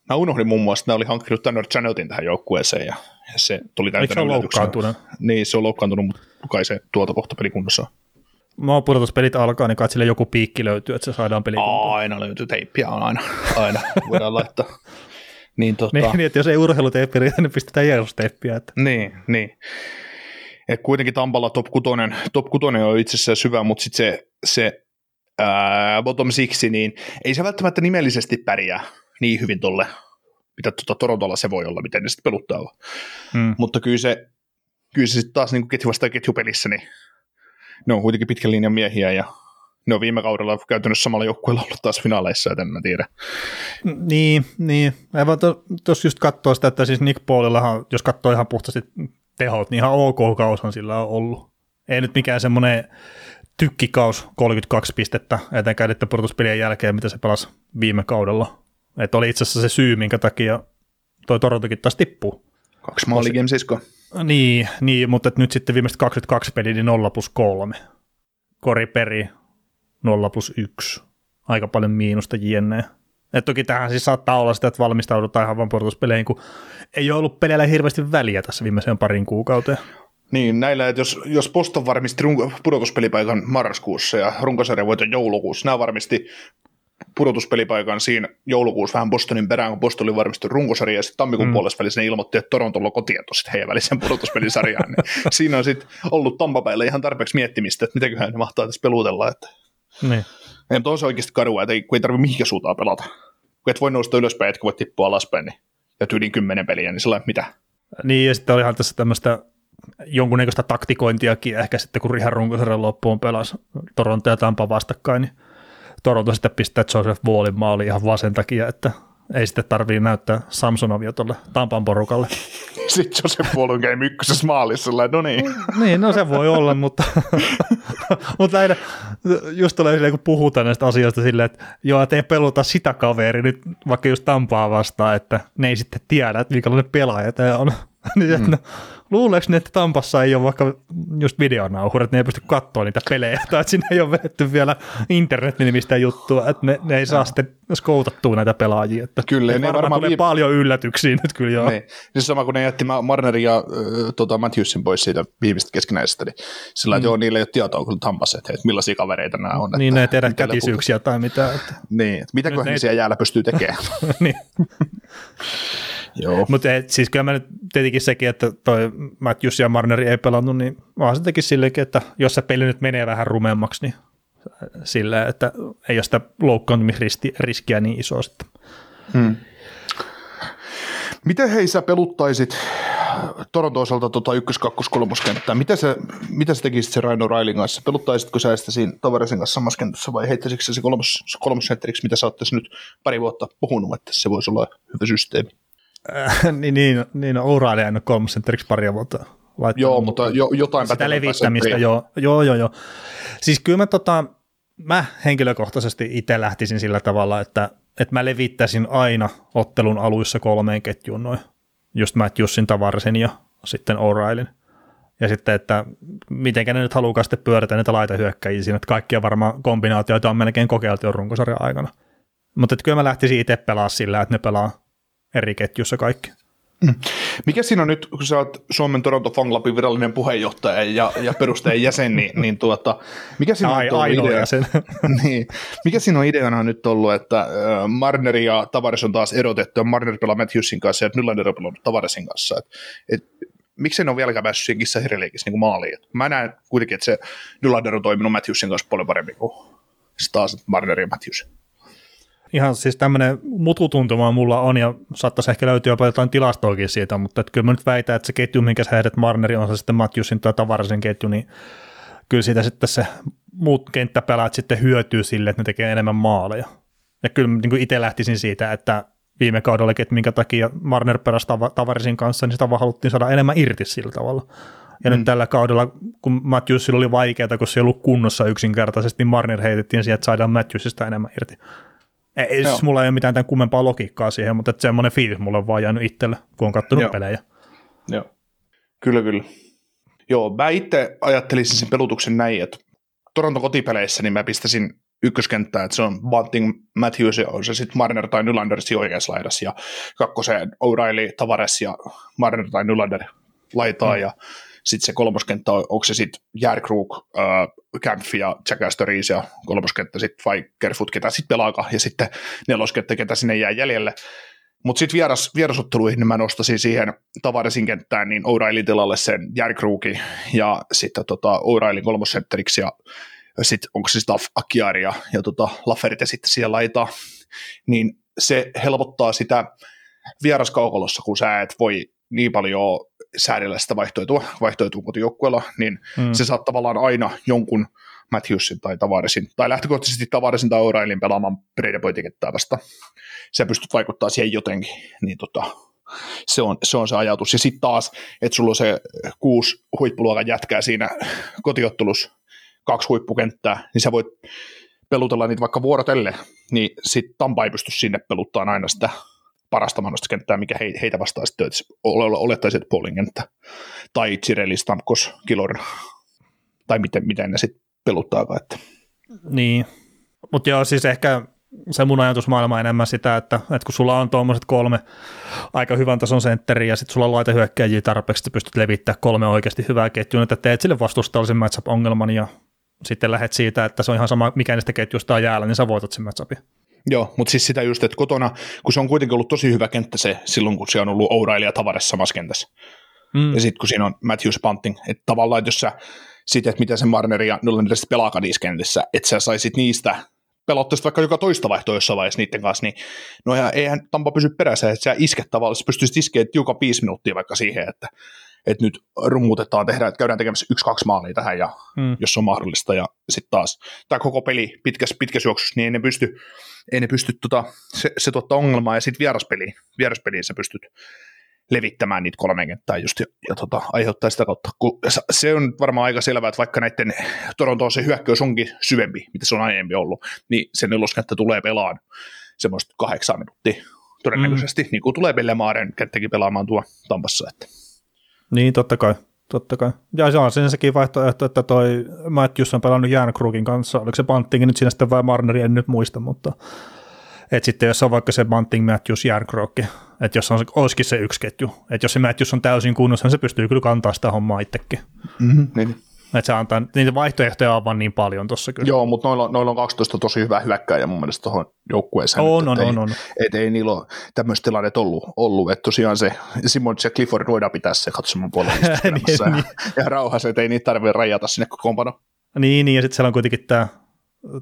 mä unohdin muun muassa, että ne oli hankkinut Tanner Chanotin tähän joukkueeseen, ja, ja se tuli Eikö se täytänä ole loukkaantunut? Niin, se on loukkaantunut, mutta kai se tuolta kohta pelikunnossa on. Mä oon pudotuspelit alkaa, niin kai sille joku piikki löytyy, että se saadaan pelikuntoon. Aina löytyy teippiä, on aina, aina voidaan laittaa. Niin, tota, Niin, niin, että jos ei urheiluteippi riitä, niin pistetään Jeesus-teippiä. Että. Niin, niin. Et kuitenkin Tampalla top 6, top 6 on itse asiassa syvä, mutta sitten se, se ää, bottom six, niin ei se välttämättä nimellisesti pärjää niin hyvin tolle, mitä tuota Torontolla se voi olla, miten ne sitten peluttaa. Mm. Mutta kyllä se, kyllä se sitten taas niin ketju vastaan ketjupelissä, niin ne on kuitenkin pitkän linjan miehiä ja ne on viime kaudella käytännössä samalla joukkueella ollut taas finaaleissa, et en mä tiedä. Niin, niin. Tuossa just katsoo sitä, että siis Nick Paulillahan, jos katsoo ihan puhtaasti tehot, niin ihan ok kaushan sillä on ollut. Ei nyt mikään semmoinen tykkikaus 32 pistettä, etenkään niiden pudotuspelien jälkeen, mitä se pelasi viime kaudella. Että oli itse asiassa se syy, minkä takia toi Torontokin taas tippuu. Kaksi maali game. Niin, niin mutta nyt sitten viimeiset 22 peliä, niin 0 plus 3. Kori peri 0 plus 1. Aika paljon miinusta jne. Et toki tähän siis saattaa olla sitä, että valmistaudutaan ihan vaan kun ei ole ollut peleillä hirveästi väliä tässä viimeiseen parin kuukauteen. Niin, näillä, että jos, jos Boston varmisti pudotuspelipaikan marraskuussa ja runkosarjan voiton joulukuussa, nämä varmisti pudotuspelipaikan siinä joulukuussa vähän Bostonin perään, kun Boston oli varmistunut runkosarja, ja sitten tammikuun mm. puolessa välissä ne ilmoitti, että Torontolla on kotieto sitten heidän välisen pudotuspelisarjaan. niin *laughs* siinä on sitten ollut Tampapäille ihan tarpeeksi miettimistä, että mitäköhän ne mahtaa tässä pelutella. Että... Niin. Ja, mutta on se oikeasti kadua, että ei, kun ei tarvitse mihinkä suuntaan pelata. Kun et voi nousta ylöspäin, etkä voi tippua alaspäin, niin, ja tyyliin kymmenen peliä, niin sillä mitä. Niin, ja sitten olihan tässä tämmöistä jonkunnäköistä taktikointiakin ehkä sitten, kun Rihan runkosarjan loppuun pelasi Toronto ja Tampa vastakkain, niin Toronto sitten pistää Joseph Wallin maali ihan vaan sen takia, että ei sitten tarvii näyttää Samsonovia tuolle Tampan porukalle. *laughs* Sitten Joseph Wall on game ykkösessä maalissa, no niin. *laughs* niin, no se voi olla, mutta, *laughs* mutta näin, just tulee silleen, kun puhutaan näistä asioista silleen, että joo, että ei peluta sitä kaveri nyt vaikka just Tampaa vastaan, että ne ei sitten tiedä, että minkälainen pelaaja tämä on. *laughs* niin, mm. no, luuleeko ne, että Tampassa ei ole vaikka just videonauhurit, ne ei pysty katsoa niitä pelejä, *laughs* tai että sinne ei ole vedetty vielä internet-nimistä juttua, että ne, ne ei saa sitten skoutattua näitä pelaajia. Että kyllä, ne varmaan, varmaan tulee viime... paljon yllätyksiä nyt kyllä joo. Niin. Siis sama kuin ne jätti Marnerin ja äh, tota Matthewsin pois siitä viimeistä keskinäisestä, niin sillä mm. joo, niillä ei ole tietoa kyllä Tampassa, että, että millaisia kavereita nämä on. Niin, että, ne ei tiedä kätisyyksiä tai mitä. Että... Niin, että mitäköhän ne siellä jäällä pystyy tekemään. *laughs* niin. Joo. Mutta siis kyllä mä nyt tietenkin sekin, että toi Matthews ja Marneri ei pelannut, niin vaan se teki silleenkin, että jos se peli nyt menee vähän rumemmaksi, niin silleen, että ei ole sitä loukkaantumisriskiä niin iso sitten. Hmm. Miten hei sä peluttaisit Toronto osalta tota ykkös, kakkos, kolmoskenttää? Mitä sä, mitä sä tekisit se Raino Railin kanssa? Peluttaisitko sä sitä siinä Tavarisen kanssa samassa kentässä vai heittäisikö se kolmos, kolmosentteriksi, mitä sä oot nyt pari vuotta puhunut, että se voisi olla hyvä systeemi? Äh, *laughs* niin, niin, niin Ouraali on kolmosentteriksi pari vuotta laittanut. Joo, mutta jo, jotain Sitä levittämistä, joo, joo, joo, joo. Siis kyllä mä, tota, mä henkilökohtaisesti itse lähtisin sillä tavalla, että, että mä levittäisin aina ottelun aluissa kolmeen ketjuun noin. Just Matthewsin, Tavarsin ja sitten O'Reillyn. Ja sitten, että miten ne nyt haluaa sitten pyörätä näitä laitahyökkäjiä siinä, että kaikkia varmaan kombinaatioita on melkein kokeiltu jo runkosarjan aikana. Mutta kyllä mä lähtisin itse pelaa sillä, että ne pelaa eri ketjussa kaikki. Mm. Mikä siinä on nyt, kun sä oot Suomen Toronto Fan Clubin virallinen puheenjohtaja ja, ja perustajan jäsen, niin, niin tuota, mikä siinä Ai, on idea? Jäsen. *laughs* niin, mikä siinä on ideana nyt ollut, että Marner ja Tavares on taas erotettu, ja Marner pelaa Matthewsin kanssa ja Nylander on pelannut Tavaresin kanssa, et, et, miksi ne on vieläkään päässyt siinä kissahiriliikissä niin maaliin? Et mä näen kuitenkin, että se Nylander on toiminut Matthewsin kanssa paljon paremmin kuin taas Marner ja Matthews ihan siis tämmöinen mututuntuma mulla on, ja saattaisi ehkä löytyä jopa jotain tilastoakin siitä, mutta että kyllä mä nyt väitän, että se ketju, minkä sä heidät Marneri, on se sitten Matthewsin tai Tavarisen ketju, niin kyllä siitä sitten se muut kenttäpelaat sitten hyötyy sille, että ne tekee enemmän maaleja. Ja kyllä niin itse lähtisin siitä, että viime kaudella, että minkä takia Marner peräsi Tavarisin kanssa, niin sitä vaan haluttiin saada enemmän irti sillä tavalla. Ja mm. nyt tällä kaudella, kun Matthewsilla oli vaikeaa, kun se ei ollut kunnossa yksinkertaisesti, niin Marner heitettiin siihen, että saadaan Matthewsista enemmän irti. Ei, siis mulla ei ole mitään tämän kummempaa logiikkaa siihen, mutta semmoinen fiilis mulle on vaan jäänyt itselle, kun on katsonut Joo. pelejä. Joo, kyllä kyllä. Joo, mä itse ajattelisin sen pelutuksen näin, että Toronto kotipeleissä niin mä pistäisin ykköskenttään, että se on Bunting, Matthews ja on se sitten Marner tai Nylander oikeassa laidassa ja kakkoseen O'Reilly, Tavares ja Marner tai Nylander laitaa mm. ja sitten se kolmoskenttä, on, onko se sitten Järkrug, äh, Kämpfi ja Jack Astoris ja kolmoskenttä sitten vai Kerfoot, ketä sitten pelaakaan, ja sitten neloskenttä, ketä sinne jää jäljelle. Mutta sitten vieras, vierasotteluihin niin mä nostaisin siihen Tavaresin kenttään niin O'Reilly tilalle sen Järkruuki ja sitten tota O'Reilly kolmosentteriksi ja sitten onko se Staff Akiari ja, ja tota Lafferite sitten siellä laitaa, niin se helpottaa sitä vieraskaukolossa, kun sä et voi niin paljon säädellä sitä vaihtoehtoa, vaihtoehtoa kotijoukkueella, niin mm. se saat tavallaan aina jonkun Matthewsin tai Tavaresin, tai lähtökohtaisesti Tavaresin tai O'Reillyn pelaamaan Brady Boy-tikettää vasta. Sä pystyt vaikuttaa siihen jotenkin, niin tota, se on, se on se ajatus. Ja sitten taas, että sulla on se kuusi huippuluokan jätkää siinä kotiottelussa, kaksi huippukenttää, niin sä voit pelutella niitä vaikka vuorotelle, niin sitten Tampa ei pysty sinne peluttaa aina sitä parasta mahdollista kenttää, mikä heitä vastaa sitten olettaisiin, että Paulin kenttä. Tai Cirelli, Stamkos, Kilor, tai miten, miten ne sitten peluttaakaan. Että. Niin, mutta joo, siis ehkä se mun ajatusmaailma enemmän sitä, että, että kun sulla on tuommoiset kolme aika hyvän tason sentteriä ja sitten sulla on laitehyökkäjiä tarpeeksi, että pystyt levittämään kolme oikeasti hyvää ketjua, että teet sille vastustallisen matchup-ongelman ja sitten lähet siitä, että se on ihan sama, mikä niistä ketjusta on jäällä, niin sä voitat sen matchupin. Joo, mutta siis sitä just, että kotona, kun se on kuitenkin ollut tosi hyvä kenttä se silloin, kun se on ollut O'Reilly ja Tavares samassa kentässä. Mm. Ja sitten kun siinä on Matthews Bunting, että tavallaan, että jos sä sitten, että miten se Marner ja Nylander sitten pelaa kentissä, että sä saisit niistä pelottaisit vaikka joka toista vaihtoa jossain vaiheessa niiden kanssa, niin no ja eihän Tampa pysy perässä, että sä isket tavallaan, sä pystyisit iskeä tiukan viisi minuuttia vaikka siihen, että, että nyt rummutetaan, tehdään, että käydään tekemässä yksi-kaksi maalia tähän, ja, mm. jos on mahdollista, ja sitten taas tämä koko peli pitkässä, pitkässä juoksussa, niin ei ne pysty, ei ne pysty tota, se, se tuottaa ongelmaa, ja sitten vieraspeliin, vieraspeliin sä pystyt levittämään niitä kolme kenttää just ja, ja tota, aiheuttaa sitä kautta. Kun se on varmaan aika selvää, että vaikka näiden Torontoon se hyökkäys onkin syvempi, mitä se on aiemmin ollut, niin se neloskenttä tulee pelaan semmoista kahdeksan minuuttia todennäköisesti, mm. niin kuin tulee Bellemaaren kenttäkin pelaamaan tuo Tampassa. Että. Niin, totta kai. Totta kai. Ja se on sen sekin vaihtoehto, että toi Matthews on pelannut Järnkruukin kanssa. Oliko se Panttingin nyt siinä sitten vai Marneri, en nyt muista, mutta että sitten jos on vaikka se Bunting, Matthews, Järnkrokki, että jos on, olisikin se yksi ketju, että jos se Matthews on täysin kunnossa, niin se pystyy kyllä kantaa sitä hommaa itsekin. Mm-hmm, niin. Että se antaa, niitä vaihtoehtoja on vaan niin paljon tuossa kyllä. Joo, mutta noilla, noilla on 12 tosi hyvää hyökkääjä mun mielestä tuohon joukkueeseen. On, on, on, on. Että ei niillä ole tämmöistä tilannet ollut, ollut. että tosiaan se Simon ja Clifford voidaan pitää se katsomaan puolella *laughs* niin, niin. *laughs* ja rauhassa, että ei niitä tarvitse rajata sinne kokoonpano. Niin, niin, ja sitten siellä on kuitenkin tämä,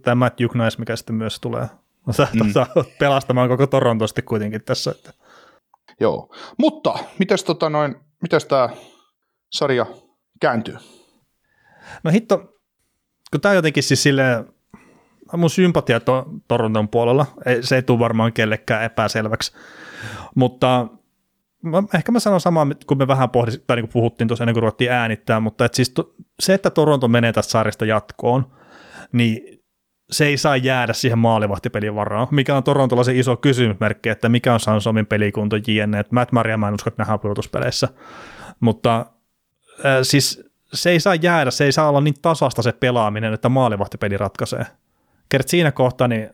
tämä Matt Juknais, mikä sitten myös tulee *laughs* mm. pelastamaan koko Torontosti kuitenkin tässä. Että. Joo, mutta mitäs, tota noin, mitäs tämä sarja kääntyy? No hitto, kun tämä jotenkin siis silleen, mun sympatia to, Toronton puolella, ei, se ei tule varmaan kellekään epäselväksi, mutta mä, ehkä mä sanon samaa, kun me vähän pohdis, tai niin kuin puhuttiin tuossa ennen kuin ruvettiin äänittää, mutta et siis to, se, että Toronto menee tästä sarjasta jatkoon, niin se ei saa jäädä siihen maalivahtipelin varaan, mikä on Torontolla se iso kysymysmerkki, että mikä on Sansomin pelikunto JN, että Matt Maria mä en usko, että nähdään mutta äh, siis se ei saa jäädä, se ei saa olla niin tasasta se pelaaminen, että maalivahtipeli ratkaisee. Kert siinä kohtaa niin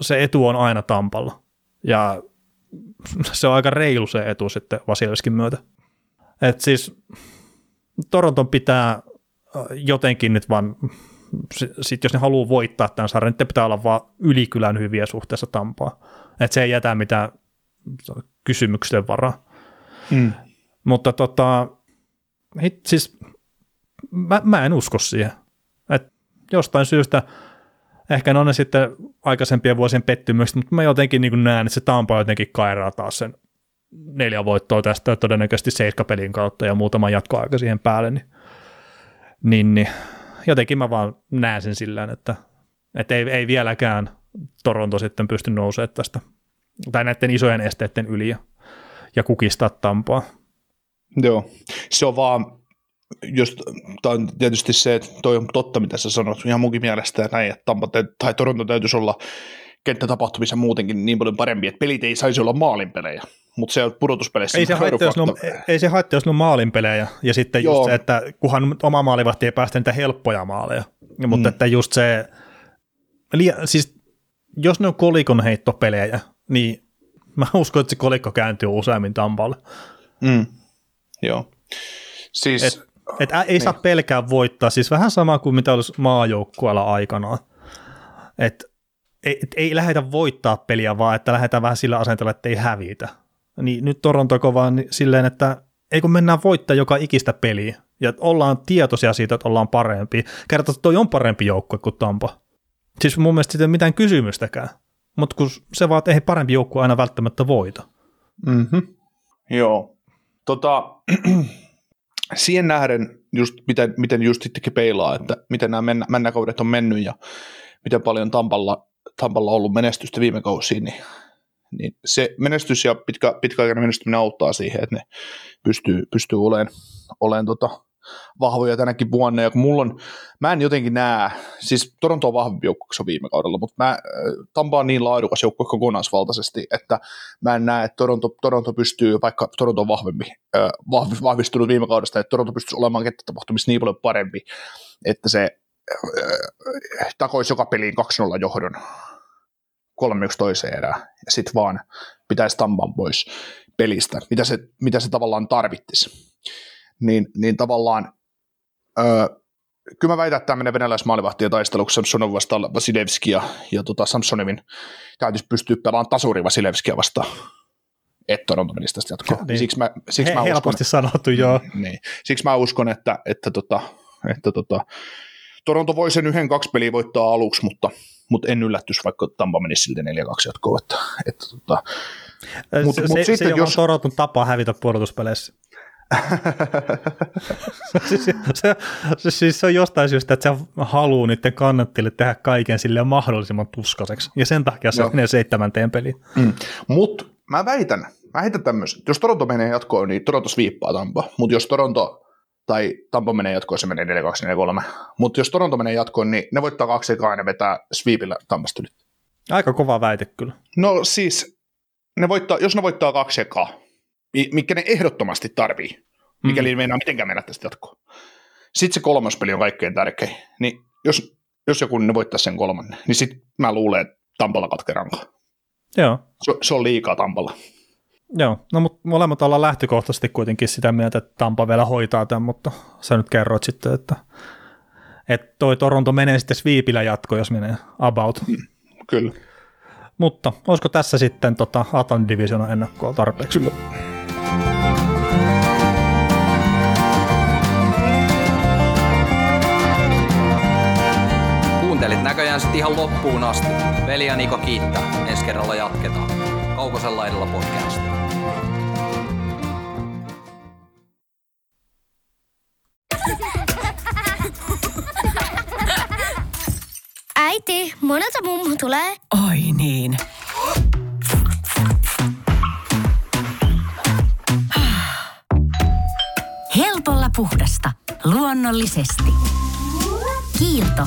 se etu on aina Tampalla, ja se on aika reilu se etu sitten Vasilevskin myötä. Et siis Toronton pitää jotenkin nyt vaan sitten jos ne haluaa voittaa tämän sarjan, niin pitää olla vaan ylikylän hyviä suhteessa Tampaa. Että se ei jätä mitään kysymyksen varaa. Mm. Mutta tota, hit, siis mä, mä, en usko siihen. Et jostain syystä, ehkä ne on ne sitten aikaisempien vuosien pettymykset, mutta mä jotenkin niin näen, että se Tampa jotenkin kairaa taas sen neljä voittoa tästä todennäköisesti seiskapelin kautta ja muutama jatkoaika siihen päälle, niin, niin, niin jotenkin mä vaan näen sen sillä että, että ei, ei vieläkään Toronto sitten pysty nousemaan tästä, tai näiden isojen esteiden yli ja, ja kukistaa Tampaa. Joo, se on vaan, just, tämä on tietysti se, että toi on totta, mitä sä sanot, ihan munkin mielestä näin, että Tampa tai Toronto täytyisi olla kenttätapahtumissa muutenkin niin paljon parempi, että pelit ei saisi olla maalinpelejä, mutta se on pudotuspeleissä. Ei se, haitta, jos no, ei se haitta, jos ne on maalinpelejä, ja sitten Joo. just se, että kunhan oma maalivahti ei päästä niitä helppoja maaleja, mutta mm. että just se, siis jos ne on kolikon heittopelejä, niin mä uskon, että se kolikko kääntyy useammin Tampalle. Mm. Joo. Siis, et, et ei niin. saa pelkää voittaa, siis vähän sama kuin mitä olisi maajoukkueella aikanaan. Että ei, et ei lähdetä voittaa peliä, vaan että lähdetään vähän sillä asenteella, että ei hävitä. Niin nyt Toronto kovaa niin silleen, että ei kun mennään voittaa joka ikistä peliä, ja ollaan tietoisia siitä, että ollaan parempi. Kertaa, että toi on parempi joukkue kuin Tampa. Siis mun mielestä siitä ei mitään kysymystäkään. Mutta kun se vaan, että ei parempi joukkue aina välttämättä voita. Mm-hmm. Joo. Tota, *clears throat* siihen nähden, just miten, miten just sittenkin peilaa, että miten nämä mennä, mennäkaudet on mennyt ja miten paljon Tampalla Tampalla on ollut menestystä viime kausiin, niin, niin se menestys ja pitkä, pitkäaikainen menestyminen auttaa siihen, että ne pystyy, pystyy olemaan, olemaan tota, vahvoja tänäkin vuonna, ja kun mulla on, mä en jotenkin näe, siis Toronto on vahvempi joukkue viime kaudella, mutta mä, Tampa on niin laadukas joukkue kokonaisvaltaisesti, että mä en näe, että Toronto, Toronto pystyy, vaikka Toronto on vahvempi, vahvistunut viime kaudesta, että Toronto pystyisi olemaan kenttätapahtumissa niin paljon parempi, että se takoisi joka peliin 2-0 johdon 3 toiseen erään, ja sitten vaan pitäisi Tampan pois pelistä, mitä se, mitä se tavallaan tarvittisi. Niin, niin tavallaan öö, kyllä mä väitän, että tämä menee venäläismaalivahtien taisteluksi Samsonov vastaan Vasilevski ja, ja tota Samsonovin täytyisi pystyä pelaamaan tasuri Vasilevskia vastaan. Että Toronto menisi tästä jatkoon. Niin. Siksi mä, siksi He, mä uskon, helposti sanottu, joo. niin. Siksi mä uskon, että, että, tota, että tota, Toronto voi sen yhden kaksi peliä voittaa aluksi, mutta, mutta en yllätys, vaikka Tampa menisi silti 4-2 jatkoon. Että, että tota, Mut, se, mut se, sitten se jos... jos- on Toronton tapa hävitä pudotuspeleissä. Siis, se, se, siis se on jostain syystä, että se haluaa niiden kannattajille tehdä kaiken sille mahdollisimman tuskaseksi. Ja sen takia se Joo. menee seitsemänteen peliin. Mm. Mutta mä väitän, mä heitän tämmöisen, jos Toronto menee jatkoon, niin Toronto sviippaa Tampa. Mutta jos Toronto tai Tampa menee jatkoon, se menee 4-2-4-3. Mutta jos Toronto menee jatkoon, niin ne voittaa kaksi ekaa ja ne vetää sweepillä Tampasta yli. Aika kova väite kyllä. No siis, ne voittaa, jos ne voittaa kaksi ekaa, mi- mikä ne ehdottomasti tarvii, mikäli mm. meinaa mitenkään mennä tästä jatkoon. Sitten se kolmas peli on kaikkein tärkein. Niin jos, jos joku ne voittaa sen kolmannen, niin sitten mä luulen, että Tampalla katkerankaa. Joo. Se, se on liikaa Tampalla. Joo, no mutta molemmat ollaan lähtökohtaisesti kuitenkin sitä mieltä, että Tampa vielä hoitaa tämän, mutta sä nyt kerroit sitten, että, että toi Toronto menee sitten sviipillä jatko, jos menee about. Kyllä. Mutta olisiko tässä sitten tota Atlantin Divisionan ennakkoa tarpeeksi? Kyllä. Näköjään sitten ihan loppuun asti. Veli ja Niko kiittää. Ensi kerralla jatketaan. Kaukosella edellä podcast. Äiti, monelta mummu tulee? Oi niin. Helpolla puhdasta. Luonnollisesti. Kiilto.